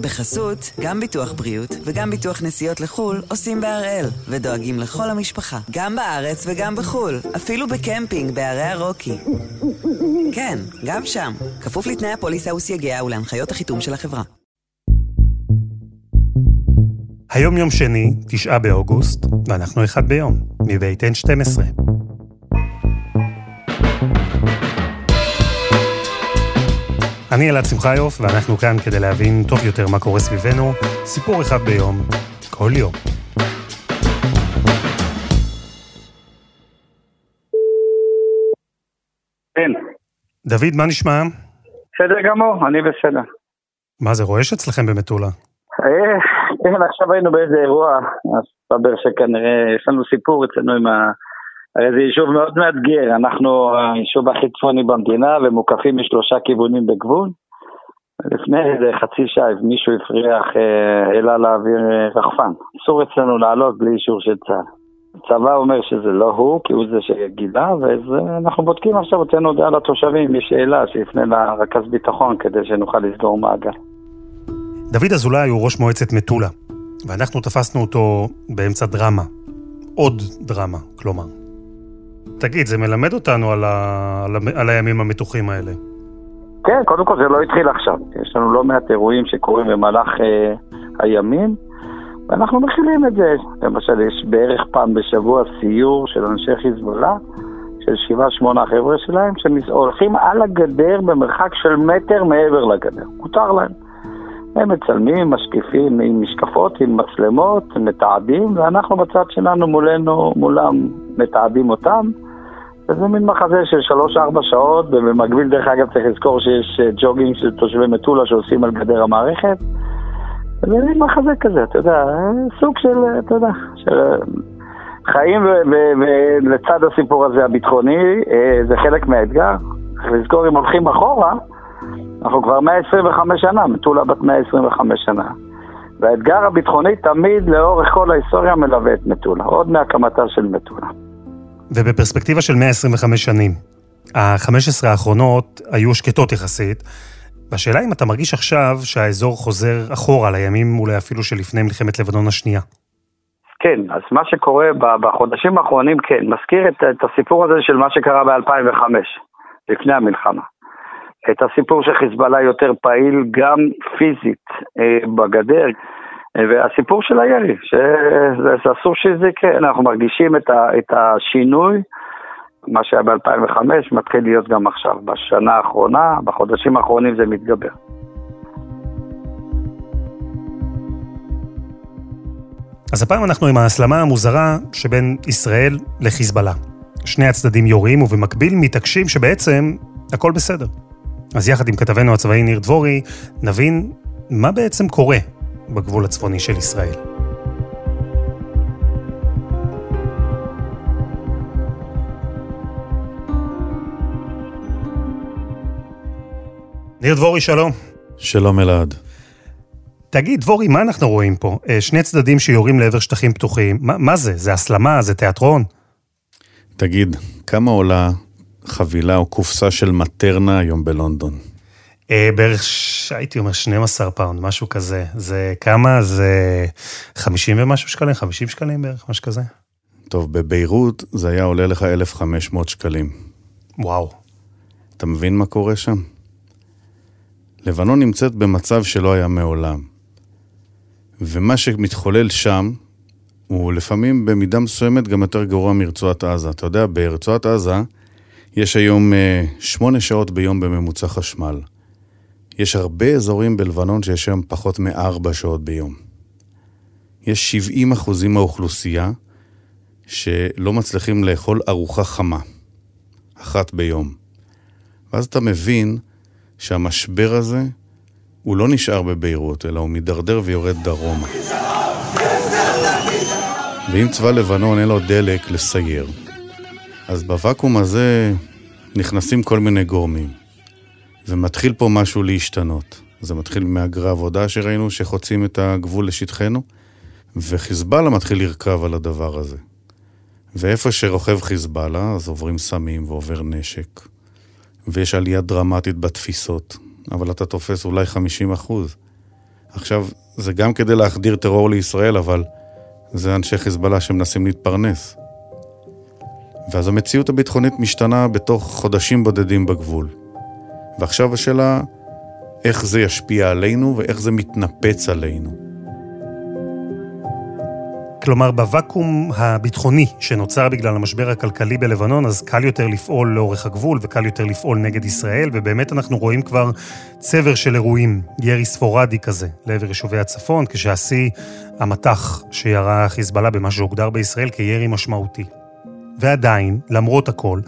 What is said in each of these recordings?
בחסות, גם ביטוח בריאות וגם ביטוח נסיעות לחו"ל עושים בהראל, ודואגים לכל המשפחה, גם בארץ וגם בחו"ל, אפילו בקמפינג בערי הרוקי. כן, גם שם, כפוף לתנאי הפוליסה וסייגיה ולהנחיות החיתום של החברה. היום יום שני, תשעה באוגוסט, ואנחנו אחד ביום, מבית N12. אני אלעד שמחיוף, ואנחנו כאן כדי להבין טוב יותר מה קורה סביבנו, סיפור אחד ביום, כל יום. כן. דוד, מה נשמע? בסדר גמור, אני בסדר. מה זה, רועש אצלכם במטולה? אה, כן, עכשיו היינו באיזה אירוע, אז מסתבר שכנראה יש לנו סיפור אצלנו עם ה... הרי זה יישוב מאוד מאתגר, אנחנו היישוב הכי צפוני במדינה ומוקפים משלושה כיוונים בגבול. לפני איזה חצי שעה מישהו הפריח אה, אלה לאוויר אה, רחפן. אסור אצלנו לעלות בלי אישור של צה"ל. הצבא אומר שזה לא הוא, כי הוא זה שגילה, ואנחנו בודקים עכשיו, הוצאנו הודעה לתושבים, יש שאלה, שיפנה לרכז ביטחון כדי שנוכל לסגור מעגל. דוד אזולאי הוא ראש מועצת מטולה, ואנחנו תפסנו אותו באמצע דרמה. עוד דרמה, כלומר. תגיד, זה מלמד אותנו על, ה... על, הימים המתוחים האלה. כן, קודם כל זה לא התחיל עכשיו. יש לנו לא מעט אירועים שקורים במהלך אה, הימים, ואנחנו מכילים את זה. למשל, יש בערך פעם בשבוע סיור של אנשי חיזבאללה, של שבעה שמונה חבר'ה שלהם, שהולכים על הגדר במרחק של מטר מעבר לגדר. מותר להם. הם מצלמים, משקיפים עם משקפות, עם מצלמות, מתעדים, ואנחנו בצד שלנו מולנו, מולם מתעדים אותם. וזה מין מחזה של שלוש-ארבע שעות, ובמקביל דרך אגב צריך לזכור שיש אה, ג'וגינג של תושבי מטולה שעושים על גדר המערכת. זה מין מחזה כזה, אתה יודע, סוג של, אתה יודע, של אה, חיים ולצד הסיפור הזה הביטחוני, אה, זה חלק מהאתגר. צריך לזכור, אם הולכים אחורה, אנחנו כבר 125 שנה, מטולה בת 125 שנה. והאתגר הביטחוני תמיד לאורך כל ההיסטוריה מלווה את מטולה, עוד מהקמתה של מטולה. ובפרספקטיבה של 125 שנים, ה-15 האחרונות היו שקטות יחסית, והשאלה אם אתה מרגיש עכשיו שהאזור חוזר אחורה לימים אולי אפילו שלפני מלחמת לבנון השנייה. כן, אז מה שקורה בחודשים האחרונים, כן, מזכיר את, את הסיפור הזה של מה שקרה ב-2005, לפני המלחמה. את הסיפור שחיזבאללה יותר פעיל גם פיזית אה, בגדר, והסיפור של הירי, שזה אסור שזה יקרה, אנחנו מרגישים את, ה, את השינוי, מה שהיה ב-2005 מתחיל להיות גם עכשיו, בשנה האחרונה, בחודשים האחרונים זה מתגבר. אז הפעם אנחנו עם ההסלמה המוזרה שבין ישראל לחיזבאללה. שני הצדדים יורים ובמקביל מתעקשים שבעצם הכל בסדר. אז יחד עם כתבנו הצבאי ניר דבורי, נבין מה בעצם קורה בגבול הצפוני של ישראל. ניר דבורי, שלום. שלום אלעד. תגיד, דבורי, מה אנחנו רואים פה? אה, שני צדדים שיורים לעבר שטחים פתוחים, מה, מה זה? זה הסלמה? זה תיאטרון? תגיד, כמה עולה חבילה או קופסה של מטרנה היום בלונדון? אה, בערך, הייתי אומר 12 פאונד, משהו כזה. זה כמה? זה 50 ומשהו שקלים? 50 שקלים בערך, משהו כזה? טוב, בביירות זה היה עולה לך 1,500 שקלים. וואו. אתה מבין מה קורה שם? לבנון נמצאת במצב שלא היה מעולם. ומה שמתחולל שם, הוא לפעמים במידה מסוימת גם יותר גרוע מרצועת עזה. אתה יודע, ברצועת עזה יש היום אה, שמונה שעות ביום בממוצע חשמל. יש הרבה אזורים בלבנון שיש היום פחות מארבע שעות ביום. יש 70 אחוזים מהאוכלוסייה שלא מצליחים לאכול ארוחה חמה, אחת ביום. ואז אתה מבין שהמשבר הזה הוא לא נשאר בביירות, אלא הוא מידרדר ויורד דרומה. ואם צבא לבנון אין לו דלק לסייר, אז בוואקום הזה נכנסים כל מיני גורמים. ומתחיל פה משהו להשתנות. זה מתחיל מהגרי עבודה שראינו שחוצים את הגבול לשטחנו, וחיזבאללה מתחיל לרכב על הדבר הזה. ואיפה שרוכב חיזבאללה, אז עוברים סמים ועובר נשק. ויש עלייה דרמטית בתפיסות, אבל אתה תופס אולי 50 אחוז. עכשיו, זה גם כדי להחדיר טרור לישראל, אבל זה אנשי חיזבאללה שמנסים להתפרנס. ואז המציאות הביטחונית משתנה בתוך חודשים בודדים בגבול. ועכשיו השאלה, איך זה ישפיע עלינו ואיך זה מתנפץ עלינו. כלומר, בוואקום הביטחוני שנוצר בגלל המשבר הכלכלי בלבנון, אז קל יותר לפעול לאורך הגבול וקל יותר לפעול נגד ישראל, ובאמת אנחנו רואים כבר צבר של אירועים, ירי ספורדי כזה, לעבר יישובי הצפון, כשהשיא המטח שירה חיזבאללה במה שהוגדר בישראל כירי משמעותי. ועדיין, למרות הכל,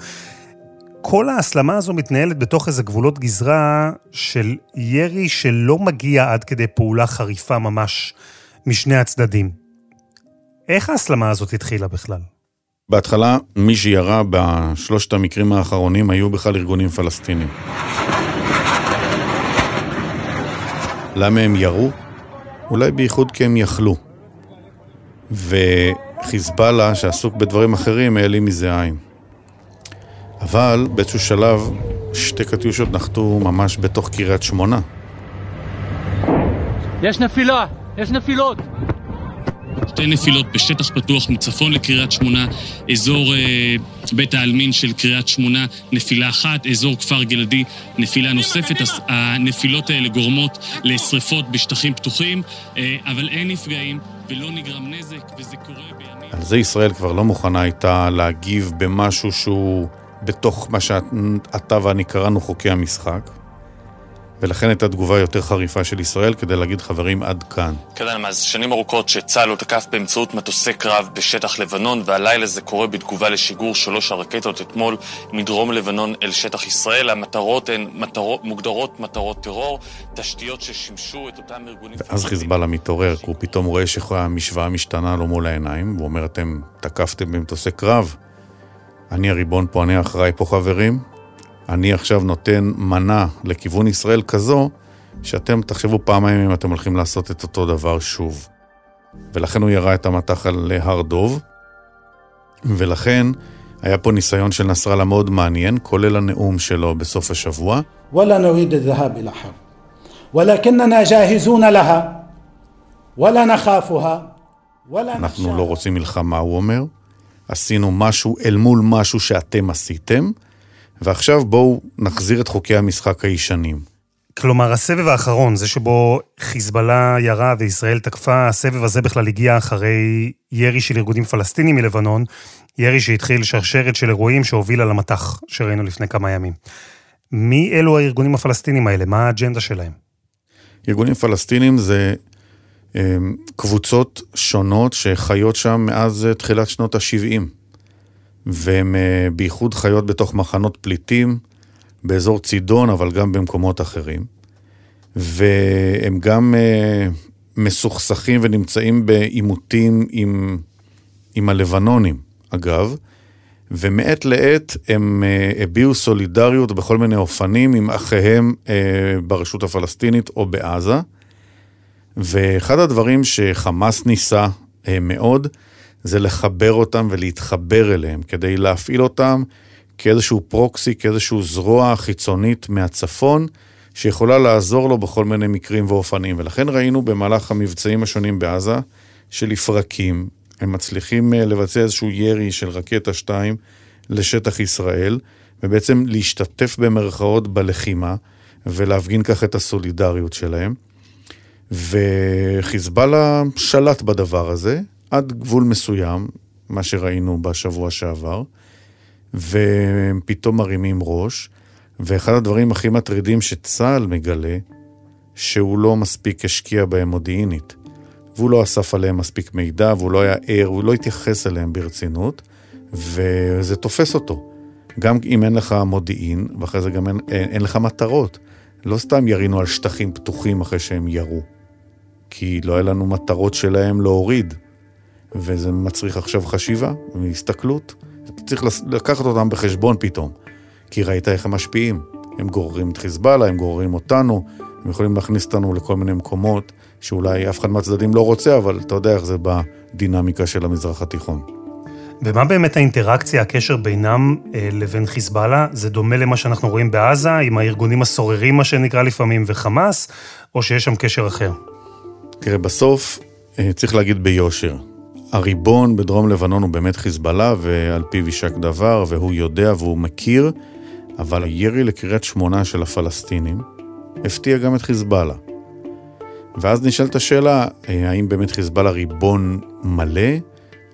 כל ההסלמה הזו מתנהלת בתוך איזה גבולות גזרה של ירי שלא מגיע עד כדי פעולה חריפה ממש משני הצדדים. איך ההסלמה הזאת התחילה בכלל? בהתחלה, מי שירה בשלושת המקרים האחרונים היו בכלל ארגונים פלסטינים. למה הם ירו? אולי בייחוד כי הם יכלו. וחיזבאללה, שעסוק בדברים אחרים, העלים מזה עין. אבל באיזשהו שלב, שתי קטיושות נחתו ממש בתוך קריית שמונה. יש נפילה! יש נפילות! שתי נפילות בשטח פתוח מצפון לקריית שמונה, אזור אה, בית העלמין של קריית שמונה, נפילה אחת, אזור כפר גלעדי, נפילה נוספת. הנפילות האלה גורמות לשריפות בשטחים פתוחים, אה, אבל אין נפגעים ולא נגרם נזק, וזה קורה בימים... על זה ישראל כבר לא מוכנה הייתה להגיב במשהו שהוא בתוך מה שאתה ואני קראנו חוקי המשחק. ולכן הייתה תגובה יותר חריפה של ישראל כדי להגיד חברים עד כאן. כן, אז שנים ארוכות שצה"ל לא תקף באמצעות מטוסי קרב בשטח לבנון, והלילה זה קורה בתגובה לשיגור שלוש הרקטות אתמול מדרום לבנון אל שטח ישראל. המטרות הן מטרות, מוגדרות מטרות טרור, תשתיות ששימשו את אותם ארגונים... ואז חיזבאללה מתעורר, כי הוא פתאום רואה שהמשוואה משתנה לו מול העיניים, הוא אומר, אתם תקפתם במטוסי קרב, אני הריבון פה, אני אחראי פה חברים, אני עכשיו נותן מנה לכיוון ישראל כזו, שאתם תחשבו פעמיים אם אתם הולכים לעשות את אותו דבר שוב. ולכן הוא ירה את המטח על הר דוב, ולכן היה פה ניסיון של נסראללה מאוד מעניין, כולל הנאום שלו בסוף השבוע. אנחנו לא רוצים מלחמה, הוא אומר. עשינו משהו אל מול משהו שאתם עשיתם, ועכשיו בואו נחזיר את חוקי המשחק הישנים. כלומר, הסבב האחרון, זה שבו חיזבאללה ירה וישראל תקפה, הסבב הזה בכלל הגיע אחרי ירי של ארגונים פלסטינים מלבנון, ירי שהתחיל שרשרת של אירועים שהובילה למטח שראינו לפני כמה ימים. מי אלו הארגונים הפלסטינים האלה? מה האג'נדה שלהם? ארגונים פלסטינים זה קבוצות שונות שחיות שם מאז תחילת שנות ה-70. והן אה, בייחוד חיות בתוך מחנות פליטים, באזור צידון, אבל גם במקומות אחרים. והם גם אה, מסוכסכים ונמצאים בעימותים עם, עם הלבנונים, אגב, ומעת לעת הם אה, הביעו סולידריות בכל מיני אופנים עם אחיהם ברשות הפלסטינית או בעזה. ואחד הדברים שחמאס ניסה מאוד, זה לחבר אותם ולהתחבר אליהם, כדי להפעיל אותם כאיזשהו פרוקסי, כאיזשהו זרוע חיצונית מהצפון, שיכולה לעזור לו בכל מיני מקרים ואופנים. ולכן ראינו במהלך המבצעים השונים בעזה, שלפרקים הם מצליחים אה, לבצע איזשהו ירי של רקטה 2 לשטח ישראל, ובעצם להשתתף במרכאות בלחימה, ולהפגין כך את הסולידריות שלהם. וחיזבאללה שלט בדבר הזה, עד גבול מסוים, מה שראינו בשבוע שעבר, והם פתאום מרימים ראש, ואחד הדברים הכי מטרידים שצה"ל מגלה, שהוא לא מספיק השקיע בהם מודיעינית. והוא לא אסף עליהם מספיק מידע, והוא לא היה ער, הוא לא התייחס אליהם ברצינות, וזה תופס אותו. גם אם אין לך מודיעין, ואחרי זה גם אין, אין, אין לך מטרות. לא סתם ירינו על שטחים פתוחים אחרי שהם ירו, כי לא היה לנו מטרות שלהם להוריד. וזה מצריך עכשיו חשיבה והסתכלות. צריך לקחת אותם בחשבון פתאום, כי ראית איך הם משפיעים. הם גוררים את חיזבאללה, הם גוררים אותנו, הם יכולים להכניס אותנו לכל מיני מקומות שאולי אף אחד מהצדדים לא רוצה, אבל אתה יודע איך זה בדינמיקה של המזרח התיכון. ומה באמת האינטראקציה, הקשר בינם אה, לבין חיזבאללה? זה דומה למה שאנחנו רואים בעזה, עם הארגונים הסוררים, מה שנקרא לפעמים, וחמאס, או שיש שם קשר אחר? תראה, בסוף אה, צריך להגיד ביושר, הריבון בדרום לבנון הוא באמת חיזבאללה, ועל פיו יישק דבר, והוא יודע והוא מכיר, אבל הירי לקריית שמונה של הפלסטינים הפתיע גם את חיזבאללה. ואז נשאלת השאלה, אה, האם באמת חיזבאללה ריבון מלא,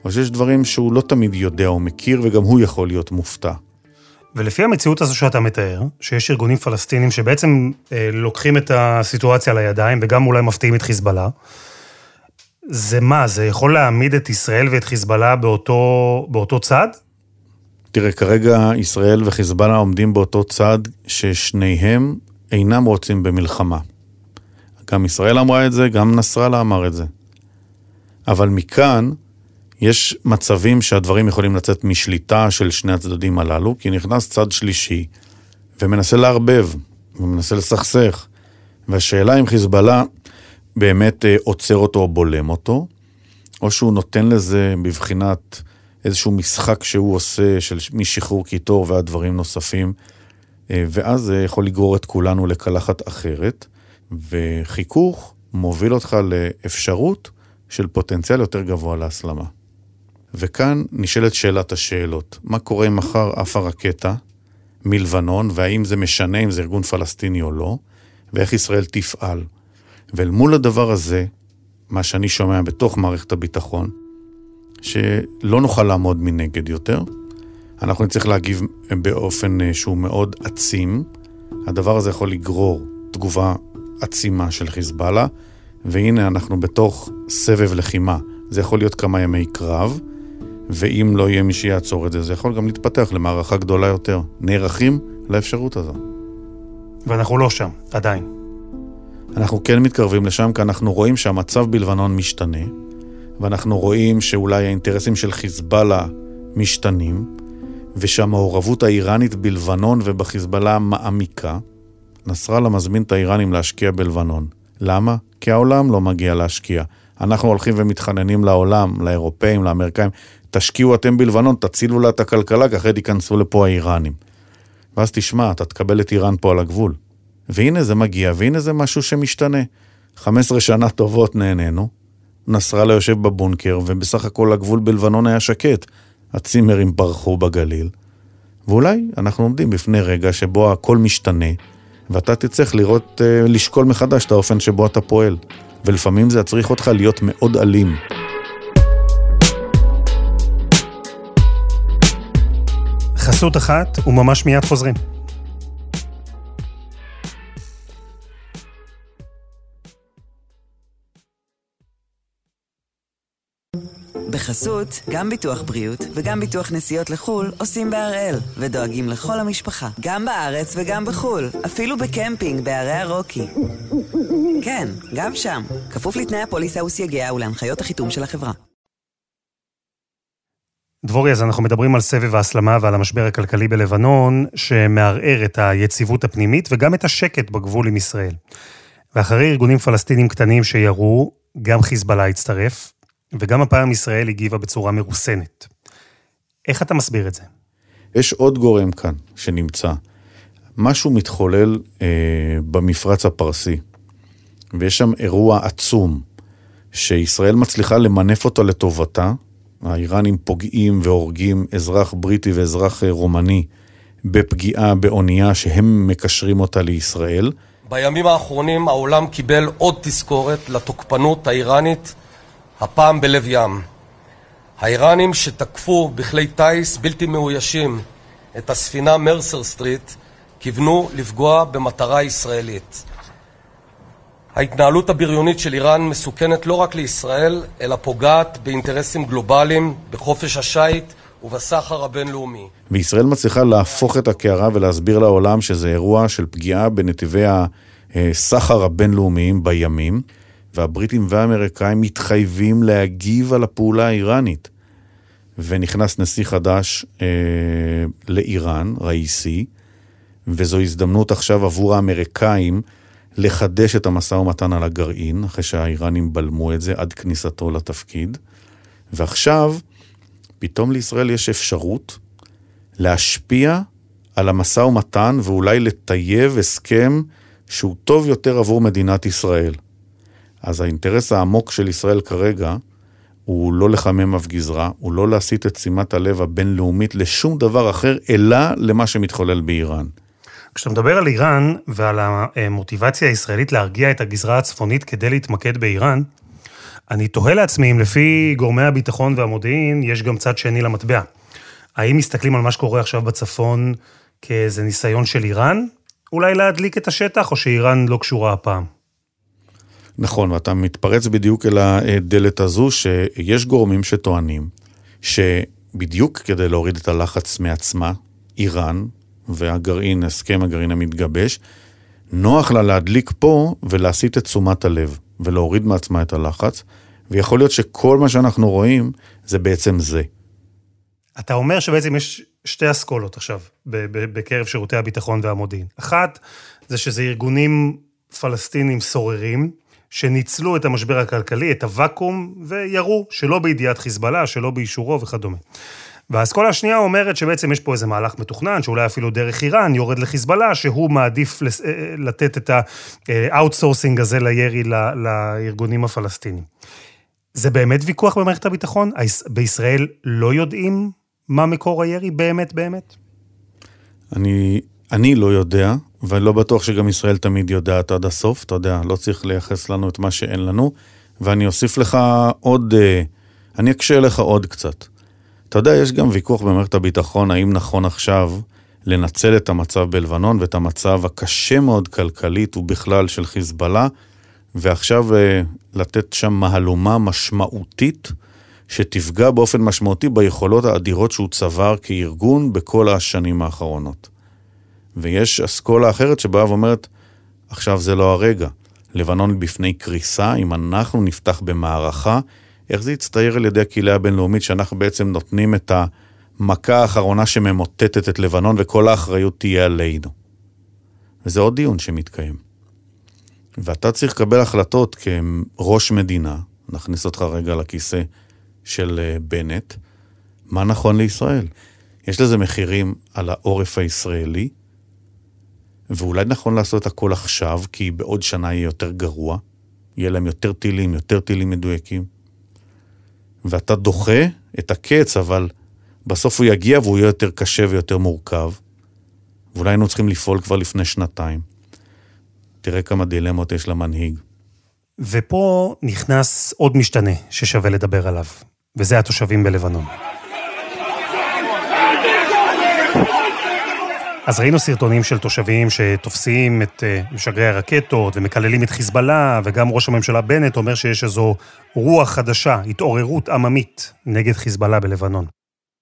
או שיש דברים שהוא לא תמיד יודע או מכיר, וגם הוא יכול להיות מופתע. ולפי המציאות הזו שאתה מתאר, שיש ארגונים פלסטינים שבעצם אה, לוקחים את הסיטואציה לידיים וגם אולי מפתיעים את חיזבאללה, זה מה, זה יכול להעמיד את ישראל ואת חיזבאללה באותו, באותו צד? תראה, כרגע ישראל וחיזבאללה עומדים באותו צד ששניהם אינם רוצים במלחמה. גם ישראל אמרה את זה, גם נסראללה אמר את זה. אבל מכאן יש מצבים שהדברים יכולים לצאת משליטה של שני הצדדים הללו, כי נכנס צד שלישי ומנסה לערבב, ומנסה לסכסך. והשאלה אם חיזבאללה באמת אה, עוצר אותו או בולם אותו, או שהוא נותן לזה בבחינת איזשהו משחק שהוא עושה של משחרור קיטור ועד דברים נוספים, אה, ואז זה יכול לגרור את כולנו לקלחת אחרת, וחיכוך מוביל אותך לאפשרות של פוטנציאל יותר גבוה להסלמה. וכאן נשאלת שאלת השאלות. מה קורה אם מחר עפה רקטה מלבנון, והאם זה משנה אם זה ארגון פלסטיני או לא, ואיך ישראל תפעל. ואל מול הדבר הזה, מה שאני שומע בתוך מערכת הביטחון, שלא נוכל לעמוד מנגד יותר, אנחנו נצטרך להגיב באופן אה, שהוא מאוד עצים. הדבר הזה יכול לגרור תגובה עצימה של חיזבאללה, והנה אנחנו בתוך סבב לחימה. זה יכול להיות כמה ימי קרב, ואם לא יהיה מי שיעצור את זה, זה יכול גם להתפתח למערכה גדולה יותר. נערכים לאפשרות הזו. ואנחנו לא שם, עדיין. אנחנו כן מתקרבים לשם, כי אנחנו רואים שהמצב בלבנון משתנה, ואנחנו רואים שאולי האינטרסים של חיזבאללה משתנים, ושהמעורבות האיראנית בלבנון ובחיזבאללה מעמיקה. נסראללה מזמין את האיראנים להשקיע בלבנון. למה? כי העולם לא מגיע להשקיע. אנחנו הולכים ומתחננים לעולם, לאירופאים, לאמריקאים, תשקיעו אתם בלבנון, תצילו לה את הכלכלה, כי אחרי ייכנסו לפה האיראנים. ואז תשמע, אתה תקבל את איראן פה על הגבול. והנה זה מגיע, והנה זה משהו שמשתנה. 15 שנה טובות נהנינו, נסראללה יושב בבונקר, ובסך הכל הגבול בלבנון היה שקט. הצימרים ברחו בגליל, ואולי אנחנו עומדים בפני רגע שבו הכל משתנה, ואתה תצטרך לראות, אה, לשקול מחדש את האופן שבו אתה פועל. ולפעמים זה יצריך אותך להיות מאוד אלים. חסות אחת, וממש מיד חוזרים. בחסות, גם ביטוח בריאות וגם ביטוח נסיעות לחו"ל עושים בהראל, ודואגים לכל המשפחה, גם בארץ וגם בחו"ל, אפילו בקמפינג בערי הרוקי. כן, גם שם, כפוף לתנאי הפוליסה וסייגיה ולהנחיות החיתום של החברה. דבורי, אז אנחנו מדברים על סבב ההסלמה ועל המשבר הכלכלי בלבנון, שמערער את היציבות הפנימית וגם את השקט בגבול עם ישראל. ואחרי ארגונים פלסטינים קטנים שירו, גם חיזבאללה הצטרף, וגם הפעם ישראל הגיבה בצורה מרוסנת. איך אתה מסביר את זה? יש עוד גורם כאן שנמצא. משהו מתחולל אה, במפרץ הפרסי, ויש שם אירוע עצום, שישראל מצליחה למנף אותו לטובתה. האיראנים פוגעים והורגים אזרח בריטי ואזרח אה, רומני בפגיעה באונייה שהם מקשרים אותה לישראל. בימים האחרונים העולם קיבל עוד תזכורת לתוקפנות האיראנית הפעם בלב ים. האיראנים שתקפו בכלי טיס בלתי מאוישים את הספינה Mercer Street כיוונו לפגוע במטרה ישראלית. ההתנהלות הבריונית של איראן מסוכנת לא רק לישראל, אלא פוגעת באינטרסים גלובליים, בחופש השיט ובסחר הבינלאומי. וישראל מצליחה להפוך את הקערה ולהסביר לעולם שזה אירוע של פגיעה בנתיבי הסחר הבינלאומיים בימים. והבריטים והאמריקאים מתחייבים להגיב על הפעולה האיראנית. ונכנס נשיא חדש אה, לאיראן, ראיסי, וזו הזדמנות עכשיו עבור האמריקאים לחדש את המשא ומתן על הגרעין, אחרי שהאיראנים בלמו את זה עד כניסתו לתפקיד. ועכשיו, פתאום לישראל יש אפשרות להשפיע על המשא ומתן ואולי לטייב הסכם שהוא טוב יותר עבור מדינת ישראל. אז האינטרס העמוק של ישראל כרגע הוא לא לחמם אף גזרה, הוא לא להסיט את שימת הלב הבינלאומית לשום דבר אחר, אלא למה שמתחולל באיראן. כשאתה מדבר על איראן ועל המוטיבציה הישראלית להרגיע את הגזרה הצפונית כדי להתמקד באיראן, אני תוהה לעצמי אם לפי גורמי הביטחון והמודיעין יש גם צד שני למטבע. האם מסתכלים על מה שקורה עכשיו בצפון כאיזה ניסיון של איראן, אולי להדליק את השטח, או שאיראן לא קשורה הפעם? נכון, ואתה מתפרץ בדיוק אל הדלת הזו, שיש גורמים שטוענים שבדיוק כדי להוריד את הלחץ מעצמה, איראן והגרעין, הסכם הגרעין המתגבש, נוח לה להדליק פה ולהסיט את תשומת הלב ולהוריד מעצמה את הלחץ, ויכול להיות שכל מה שאנחנו רואים זה בעצם זה. אתה אומר שבעצם יש שתי אסכולות עכשיו בקרב שירותי הביטחון והמודיעין. אחת, זה שזה ארגונים פלסטינים סוררים, שניצלו את המשבר הכלכלי, את הוואקום, וירו שלא בידיעת חיזבאללה, שלא באישורו וכדומה. והאסכולה השנייה אומרת שבעצם יש פה איזה מהלך מתוכנן, שאולי אפילו דרך איראן יורד לחיזבאללה, שהוא מעדיף אה, לתת את ה outsourcing הזה לירי לארגונים הפלסטינים. זה באמת ויכוח במערכת הביטחון? בישראל לא יודעים מה מקור הירי באמת באמת? אני, אני לא יודע, ואני לא בטוח שגם ישראל תמיד יודעת עד הסוף, אתה יודע, לא צריך לייחס לנו את מה שאין לנו, ואני אוסיף לך עוד, אה, אני אקשה לך עוד קצת. אתה יודע, יש גם ויכוח במערכת הביטחון, האם נכון עכשיו לנצל את המצב בלבנון ואת המצב הקשה מאוד כלכלית ובכלל של חיזבאללה, ועכשיו אה, לתת שם מהלומה משמעותית שתפגע באופן משמעותי ביכולות האדירות שהוא צבר כארגון בכל השנים האחרונות. ויש אסכולה אחרת שבאה ואומרת, עכשיו זה לא הרגע. לבנון בפני קריסה, אם אנחנו נפתח במערכה, איך זה יצטייר על ידי הקהילה הבינלאומית שאנחנו בעצם נותנים את המכה האחרונה שממוטטת את לבנון וכל האחריות תהיה עלינו. וזה עוד דיון שמתקיים. ואתה צריך לקבל החלטות כראש מדינה, נכניס אותך רגע לכיסא של אה, בנט, מה נכון לישראל. יש לזה מחירים על העורף הישראלי, ואולי נכון לעשות הכל עכשיו, כי בעוד שנה יהיה יותר גרוע, יהיה להם יותר טילים, יותר טילים מדויקים. ואתה דוחה את הקץ, אבל בסוף הוא יגיע והוא יהיה יותר קשה ויותר מורכב. ואולי היינו צריכים לפעול כבר לפני שנתיים. תראה כמה דילמות יש למנהיג. ופה נכנס עוד משתנה ששווה לדבר עליו, וזה התושבים בלבנון. אז ראינו סרטונים של תושבים שתופסים את אה, משגרי הרקטות ומקללים את חיזבאללה, וגם ראש הממשלה בנט אומר שיש איזו רוח חדשה, התעוררות עממית נגד חיזבאללה בלבנון.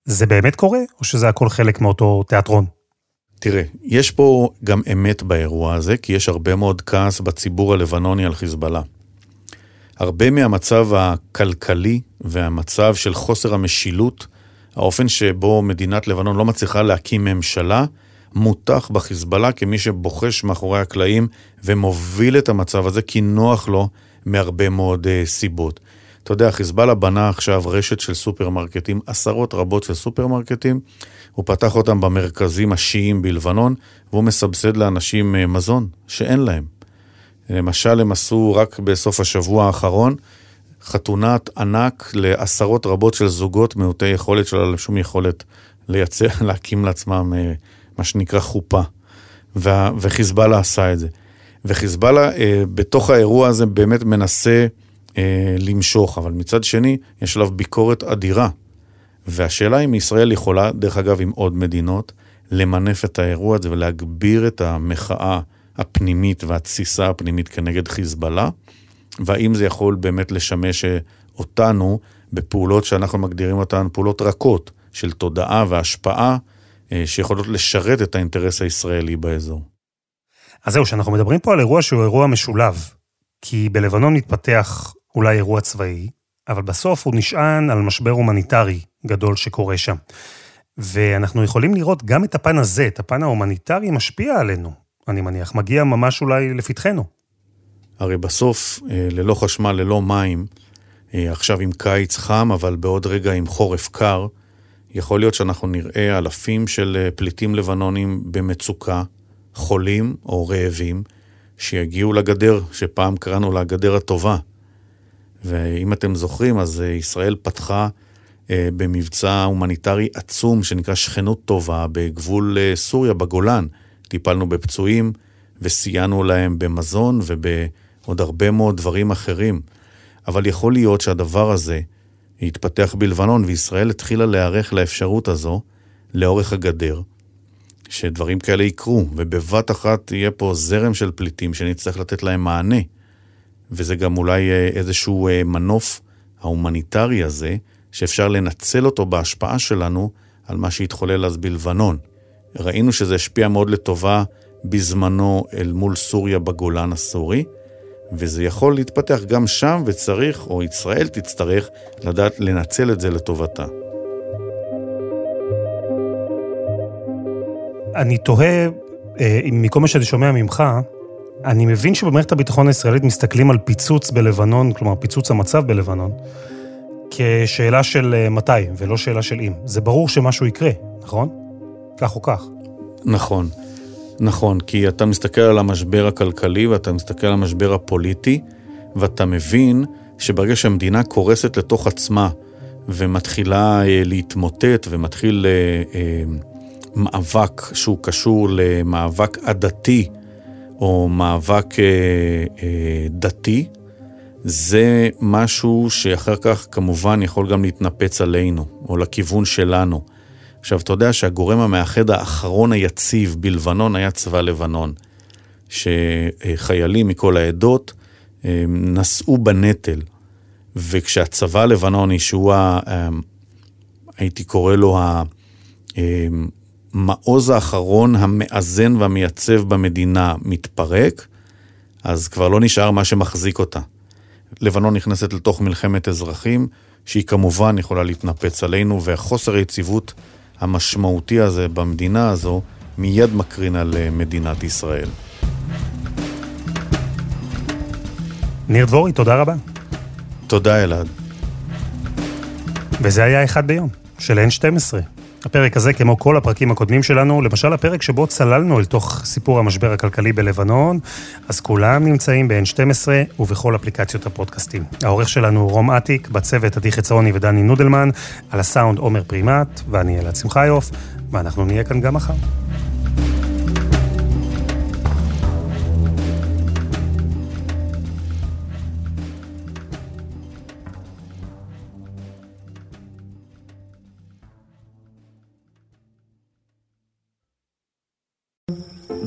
זה באמת קורה, או שזה הכל חלק מאותו תיאטרון? תראה, יש פה גם אמת באירוע הזה, כי יש הרבה מאוד כעס בציבור הלבנוני על חיזבאללה. הרבה מהמצב הכלכלי והמצב של חוסר המשילות, האופן שבו מדינת לבנון לא מצליחה להקים ממשלה, מותח בחיזבאללה כמי שבוחש מאחורי הקלעים ומוביל את המצב הזה כי נוח לו מהרבה מאוד uh, סיבות. אתה יודע, חיזבאללה בנה עכשיו רשת של סופרמרקטים, עשרות רבות של סופרמרקטים, הוא פתח אותם במרכזים השיעים בלבנון, והוא מסבסד לאנשים uh, מזון שאין להם. למשל, הם עשו רק בסוף השבוע האחרון חתונת ענק לעשרות רבות של זוגות מעוטי יכולת שלא היה שום יכולת לייצר, להקים לעצמם uh, מה שנקרא חופה, וה, וחיזבאללה עשה את זה. וחיזבאללה אה, בתוך האירוע הזה באמת מנסה אה, למשוך, אבל מצד שני, יש עליו ביקורת אדירה. והשאלה אם ישראל יכולה, דרך אגב, עם עוד מדינות, למנף את האירוע הזה ולהגביר את המחאה הפנימית והתסיסה הפנימית כנגד חיזבאללה, והאם זה יכול באמת לשמש אה, אותנו בפעולות שאנחנו מגדירים אותן פעולות רכות של תודעה והשפעה שיכולות לשרת את האינטרס הישראלי באזור. אז זהו, שאנחנו מדברים פה על אירוע שהוא אירוע משולב, כי בלבנון מתפתח אולי אירוע צבאי, אבל בסוף הוא נשען על משבר הומניטרי גדול שקורה שם. ואנחנו יכולים לראות גם את הפן הזה, את הפן ההומניטרי משפיע עלינו, אני מניח, מגיע ממש אולי לפתחנו. הרי בסוף, אה, ללא חשמל, ללא מים, אה, עכשיו עם קיץ חם, אבל בעוד רגע עם חורף קר, יכול להיות שאנחנו נראה אלפים של אה, פליטים לבנונים במצוקה, חולים או רעבים, שיגיעו לגדר, שפעם קראנו לה הגדר הטובה. ואם אתם זוכרים, אז אה, ישראל פתחה אה, במבצע הומניטרי עצום שנקרא שכנות טובה בגבול אה, סוריה, בגולן. טיפלנו בפצועים וסייענו להם במזון ובעוד הרבה מאוד דברים אחרים. אבל יכול להיות שהדבר הזה יתפתח בלבנון, וישראל התחילה להיערך לאפשרות הזו לאורך הגדר, שדברים כאלה יקרו, ובבת אחת יהיה פה זרם של פליטים שנצטרך לתת להם מענה. וזה גם אולי אה, איזשהו אה, מנוף ההומניטרי הזה, שאפשר לנצל אותו בהשפעה שלנו על מה שהתחולל אז בלבנון. ראינו שזה השפיע מאוד לטובה בזמנו אל מול סוריה בגולן הסורי, וזה יכול להתפתח גם שם, וצריך, או ישראל תצטרך, לדעת לנצל את זה לטובתה. אני תוהה, אה, מכל מה שאני שומע ממך, אני מבין שבמערכת הביטחון הישראלית מסתכלים על פיצוץ בלבנון, כלומר פיצוץ המצב בלבנון, כשאלה של אה, מתי ולא שאלה של אם. זה ברור שמשהו יקרה, נכון? כך או כך. נכון, נכון, כי אתה מסתכל על המשבר הכלכלי ואתה מסתכל על המשבר הפוליטי, ואתה מבין שברגע שהמדינה קורסת לתוך עצמה ומתחילה אה, להתמוטט ומתחיל אה, אה, מאבק שהוא קשור למאבק עדתי או מאבק דתי, זה משהו שאחר כך כמובן יכול גם להתנפץ עלינו, או לכיוון שלנו. עכשיו, אתה יודע שהגורם המאחד האחרון היציב בלבנון היה צבא לבנון, שחיילים מכל העדות אה, נשאו בנטל, וכשהצבא הלבנוני, שהוא, ה, אה, הייתי קורא לו המעוז האחרון המאזן והמייצב במדינה, מתפרק, אז כבר לא נשאר מה שמחזיק אותה. לבנון נכנסת לתוך מלחמת אזרחים, שהיא כמובן יכולה להתנפץ עלינו, והחוסר היציבות המשמעותי הזה במדינה הזו מיד מקרין על אה, מדינת ישראל. ניר דבורי, תודה רבה. תודה, אלעד. וזה היה אחד ביום, של N12. הפרק הזה, כמו כל הפרקים הקודמים שלנו, למשל הפרק שבו צללנו אל תוך סיפור המשבר הכלכלי בלבנון, אז כולם נמצאים ב-N12 ובכל אפליקציות הפודקאסטים. העורך שלנו הוא רום אטיק, בצוות עדי חצרוני ודני נודלמן, על הסאונד עומר פרימט, ואני אלעד שמחיוף, ואנחנו נהיה כאן גם מחר.